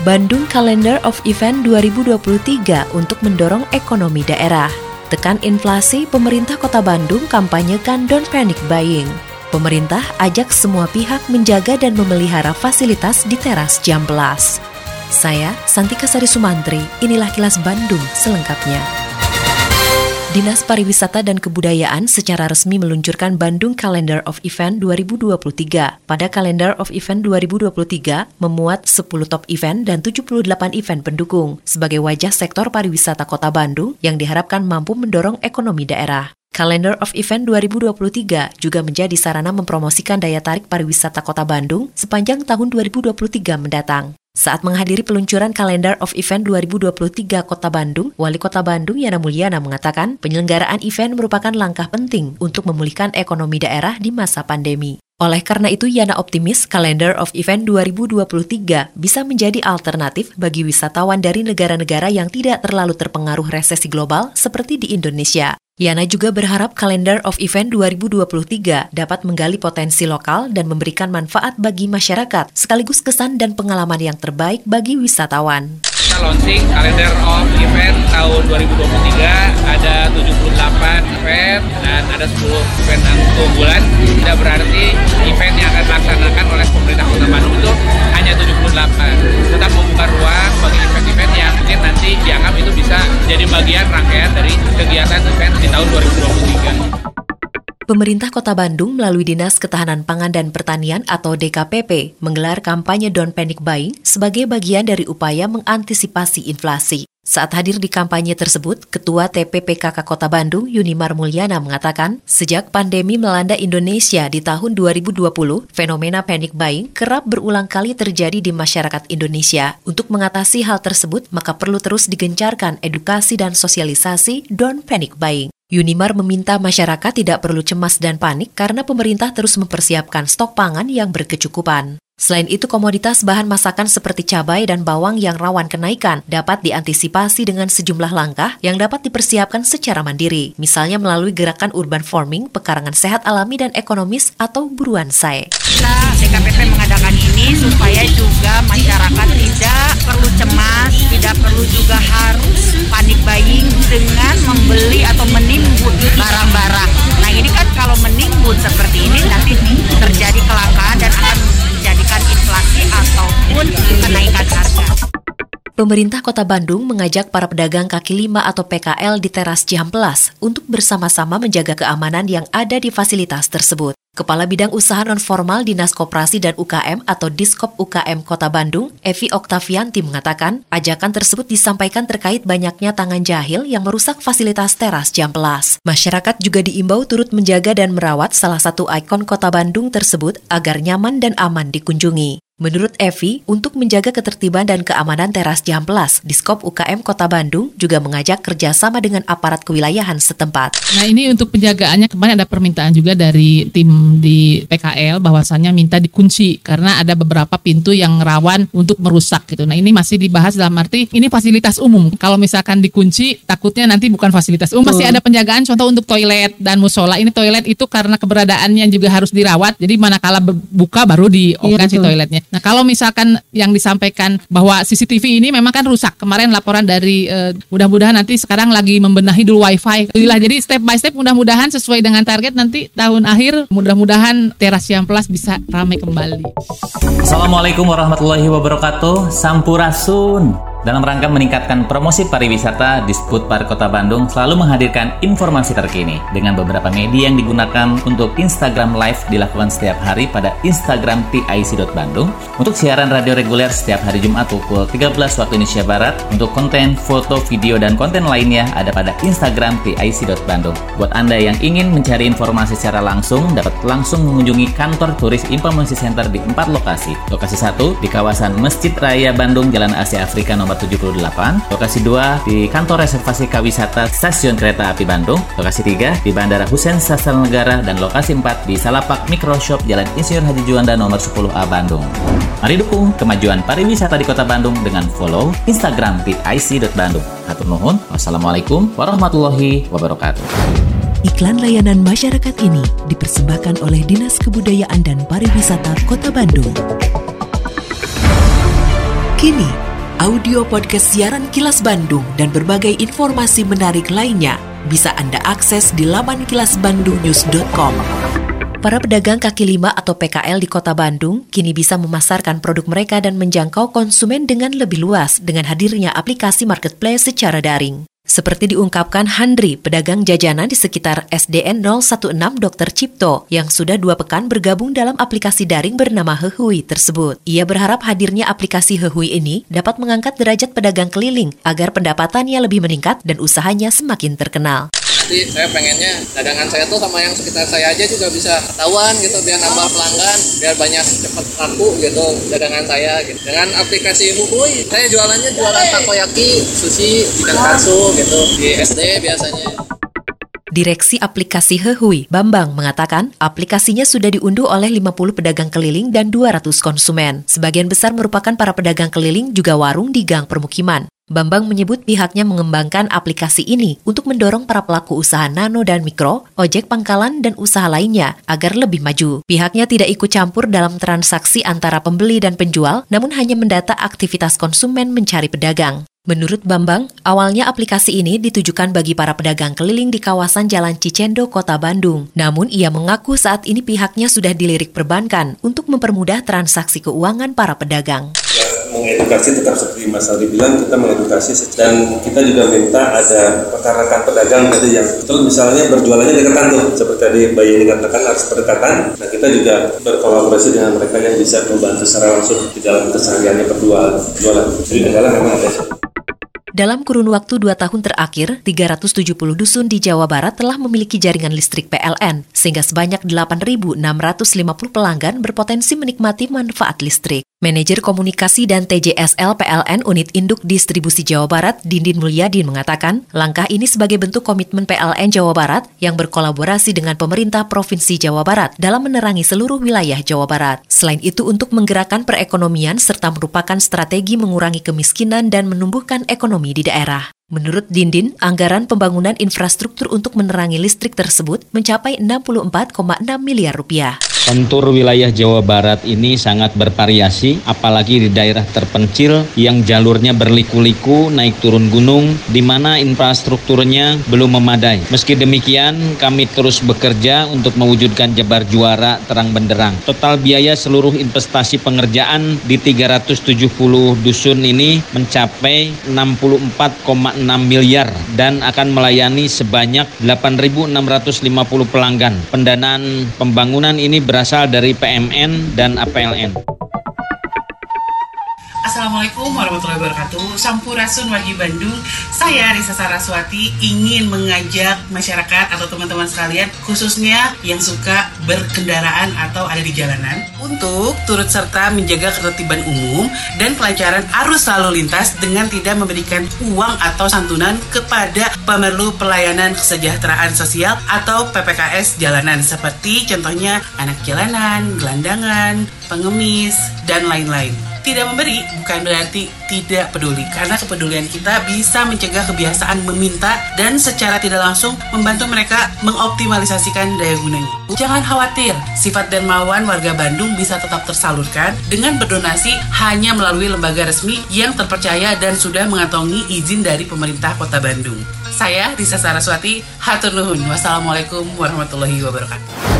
Bandung Calendar of Event 2023 untuk mendorong ekonomi daerah. Tekan inflasi, pemerintah kota Bandung kampanyekan Don't Panic Buying. Pemerintah ajak semua pihak menjaga dan memelihara fasilitas di teras jam belas. Saya, Santika Sari Sumantri, inilah kilas Bandung selengkapnya. Dinas Pariwisata dan Kebudayaan secara resmi meluncurkan Bandung Calendar of Event 2023. Pada Calendar of Event 2023 memuat 10 top event dan 78 event pendukung sebagai wajah sektor pariwisata Kota Bandung yang diharapkan mampu mendorong ekonomi daerah. Calendar of Event 2023 juga menjadi sarana mempromosikan daya tarik pariwisata Kota Bandung sepanjang tahun 2023 mendatang. Saat menghadiri peluncuran kalender of event 2023 Kota Bandung, Wali Kota Bandung Yana Mulyana mengatakan penyelenggaraan event merupakan langkah penting untuk memulihkan ekonomi daerah di masa pandemi. Oleh karena itu, Yana optimis kalender of event 2023 bisa menjadi alternatif bagi wisatawan dari negara-negara yang tidak terlalu terpengaruh resesi global seperti di Indonesia. Yana juga berharap kalender of event 2023 dapat menggali potensi lokal dan memberikan manfaat bagi masyarakat, sekaligus kesan dan pengalaman yang terbaik bagi wisatawan. Kita launching kalender of event tahun ada 10 event unggulan. Tidak berarti event yang akan dilaksanakan oleh pemerintah Kota Bandung itu hanya 78. Tetap membuka ruang bagi event-event yang mungkin nanti dianggap itu bisa jadi bagian rangkaian dari kegiatan event di tahun 2023. Pemerintah Kota Bandung melalui Dinas Ketahanan Pangan dan Pertanian atau DKPP menggelar kampanye Don't Panic Buying sebagai bagian dari upaya mengantisipasi inflasi. Saat hadir di kampanye tersebut, Ketua TPPKK Kota Bandung, Yunimar Mulyana mengatakan, sejak pandemi melanda Indonesia di tahun 2020, fenomena panic buying kerap berulang kali terjadi di masyarakat Indonesia. Untuk mengatasi hal tersebut, maka perlu terus digencarkan edukasi dan sosialisasi don't panic buying. Yunimar meminta masyarakat tidak perlu cemas dan panik karena pemerintah terus mempersiapkan stok pangan yang berkecukupan. Selain itu, komoditas bahan masakan seperti cabai dan bawang yang rawan kenaikan dapat diantisipasi dengan sejumlah langkah yang dapat dipersiapkan secara mandiri, misalnya melalui gerakan urban farming, pekarangan sehat alami dan ekonomis, atau buruan say. Kita DKPP mengadakan ini supaya juga masyarakat tidak perlu cemas, tidak perlu juga harus panik Pemerintah Kota Bandung mengajak para pedagang kaki lima atau PKL di teras Cihamplas untuk bersama-sama menjaga keamanan yang ada di fasilitas tersebut. Kepala Bidang Usaha Nonformal Dinas Koperasi dan UKM atau Diskop UKM Kota Bandung, Evi Oktavianti mengatakan, ajakan tersebut disampaikan terkait banyaknya tangan jahil yang merusak fasilitas teras Cihamplas. Masyarakat juga diimbau turut menjaga dan merawat salah satu ikon Kota Bandung tersebut agar nyaman dan aman dikunjungi. Menurut Evi, untuk menjaga ketertiban dan keamanan teras Jamplas, Diskop UKM Kota Bandung juga mengajak kerjasama dengan aparat kewilayahan setempat. Nah ini untuk penjagaannya kemarin ada permintaan juga dari tim di PKL bahwasannya minta dikunci karena ada beberapa pintu yang rawan untuk merusak gitu. Nah ini masih dibahas dalam arti ini fasilitas umum. Kalau misalkan dikunci takutnya nanti bukan fasilitas umum. Masih ada penjagaan contoh untuk toilet dan musola. Ini toilet itu karena keberadaannya juga harus dirawat. Jadi manakala buka baru dioperasi iya, si toiletnya. Nah kalau misalkan yang disampaikan bahwa CCTV ini memang kan rusak. Kemarin laporan dari uh, mudah-mudahan nanti sekarang lagi membenahi dulu WiFi. Jadi step by step mudah-mudahan sesuai dengan target nanti tahun akhir mudah-mudahan teras yang plus bisa ramai kembali. Assalamualaikum warahmatullahi wabarakatuh. Sampurasun. Dalam rangka meningkatkan promosi pariwisata, Disput Park Kota Bandung selalu menghadirkan informasi terkini dengan beberapa media yang digunakan untuk Instagram Live dilakukan setiap hari pada Instagram TIC.Bandung. Untuk siaran radio reguler setiap hari Jumat pukul 13 waktu Indonesia Barat. Untuk konten, foto, video, dan konten lainnya ada pada Instagram TIC.Bandung. Buat Anda yang ingin mencari informasi secara langsung, dapat langsung mengunjungi kantor turis informasi center di empat lokasi. Lokasi satu di kawasan Masjid Raya Bandung, Jalan Asia Afrika nomor nomor 78. Lokasi 2 di kantor reservasi Kawisata Stasiun Kereta Api Bandung. Lokasi 3 di Bandara Husein Sastra Negara dan lokasi 4 di Salapak Microshop Jalan Insinyur Haji Juanda nomor 10A Bandung. Mari dukung kemajuan pariwisata di Kota Bandung dengan follow Instagram di ic.bandung. Hatur nuhun. Wassalamualaikum warahmatullahi wabarakatuh. Iklan layanan masyarakat ini dipersembahkan oleh Dinas Kebudayaan dan Pariwisata Kota Bandung. Kini, audio podcast siaran Kilas Bandung dan berbagai informasi menarik lainnya bisa Anda akses di laman kilasbandungnews.com. Para pedagang kaki lima atau PKL di kota Bandung kini bisa memasarkan produk mereka dan menjangkau konsumen dengan lebih luas dengan hadirnya aplikasi marketplace secara daring. Seperti diungkapkan Handri, pedagang jajanan di sekitar SDN 016 Dr. Cipto, yang sudah dua pekan bergabung dalam aplikasi daring bernama Hehui tersebut. Ia berharap hadirnya aplikasi Hehui ini dapat mengangkat derajat pedagang keliling agar pendapatannya lebih meningkat dan usahanya semakin terkenal. Jadi saya pengennya dagangan saya tuh sama yang sekitar saya aja juga bisa ketahuan gitu biar nambah pelanggan, biar banyak cepat laku gitu dagangan saya gitu. Dengan aplikasi Huhui, saya jualannya jualan takoyaki, sushi, ikan katsu gitu di SD biasanya. Direksi aplikasi Hehui, Bambang, mengatakan aplikasinya sudah diunduh oleh 50 pedagang keliling dan 200 konsumen. Sebagian besar merupakan para pedagang keliling juga warung di gang permukiman. Bambang menyebut pihaknya mengembangkan aplikasi ini untuk mendorong para pelaku usaha nano dan mikro, ojek pangkalan, dan usaha lainnya agar lebih maju. Pihaknya tidak ikut campur dalam transaksi antara pembeli dan penjual, namun hanya mendata aktivitas konsumen mencari pedagang. Menurut Bambang, awalnya aplikasi ini ditujukan bagi para pedagang keliling di kawasan Jalan Cicendo, Kota Bandung. Namun ia mengaku saat ini pihaknya sudah dilirik perbankan untuk mempermudah transaksi keuangan para pedagang. Mengedukasi tetap seperti Mas Aldi bilang, kita mengedukasi dan kita juga minta ada rekan-rekan pedagang tadi yang betul misalnya berjualannya dekatan tuh, seperti tadi Mbak Yeni katakan harus berdekatan. Nah kita juga berkolaborasi dengan mereka yang bisa membantu secara langsung di dalam kesehariannya berjualan. Jadi kendala memang ada. Dalam kurun waktu dua tahun terakhir, 370 dusun di Jawa Barat telah memiliki jaringan listrik PLN, sehingga sebanyak 8.650 pelanggan berpotensi menikmati manfaat listrik. Manajer Komunikasi dan TJSL PLN Unit Induk Distribusi Jawa Barat, Dindin Mulyadin mengatakan, langkah ini sebagai bentuk komitmen PLN Jawa Barat yang berkolaborasi dengan pemerintah Provinsi Jawa Barat dalam menerangi seluruh wilayah Jawa Barat. Selain itu untuk menggerakkan perekonomian serta merupakan strategi mengurangi kemiskinan dan menumbuhkan ekonomi di daerah. Menurut Dindin, anggaran pembangunan infrastruktur untuk menerangi listrik tersebut mencapai 64,6 miliar rupiah. Kontur wilayah Jawa Barat ini sangat bervariasi, apalagi di daerah terpencil yang jalurnya berliku-liku naik turun gunung, di mana infrastrukturnya belum memadai. Meski demikian, kami terus bekerja untuk mewujudkan Jabar Juara terang benderang. Total biaya seluruh investasi pengerjaan di 370 dusun ini mencapai 64,6 miliar dan akan melayani sebanyak 8.650 pelanggan. Pendanaan pembangunan ini berasal dari PMN dan APLN. Assalamualaikum warahmatullahi wabarakatuh. Sampurasun Wahyu Bandung. Saya Risa Saraswati ingin mengajak masyarakat atau teman-teman sekalian Khususnya yang suka berkendaraan atau ada di jalanan Untuk turut serta menjaga ketertiban umum Dan kelancaran arus lalu lintas Dengan tidak memberikan uang atau santunan kepada pemerlu pelayanan kesejahteraan sosial Atau PPKS jalanan Seperti contohnya anak jalanan, gelandangan, pengemis, dan lain-lain tidak memberi bukan berarti tidak peduli karena kepedulian kita bisa mencegah kebiasaan meminta dan secara tidak langsung membantu mereka mengoptimalisasikan daya gunanya. Jangan khawatir, sifat dermawan warga Bandung bisa tetap tersalurkan dengan berdonasi hanya melalui lembaga resmi yang terpercaya dan sudah mengantongi izin dari pemerintah Kota Bandung. Saya Risa Saraswati, hatur nuhun. Wassalamualaikum warahmatullahi wabarakatuh.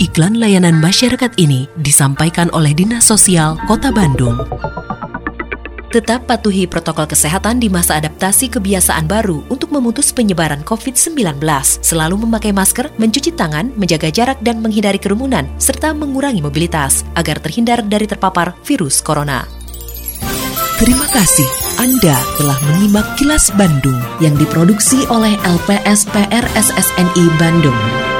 Iklan layanan masyarakat ini disampaikan oleh Dinas Sosial Kota Bandung. Tetap patuhi protokol kesehatan di masa adaptasi kebiasaan baru untuk memutus penyebaran COVID-19. Selalu memakai masker, mencuci tangan, menjaga jarak dan menghindari kerumunan, serta mengurangi mobilitas agar terhindar dari terpapar virus corona. Terima kasih Anda telah menyimak kilas Bandung yang diproduksi oleh LPSPR SSNI Bandung.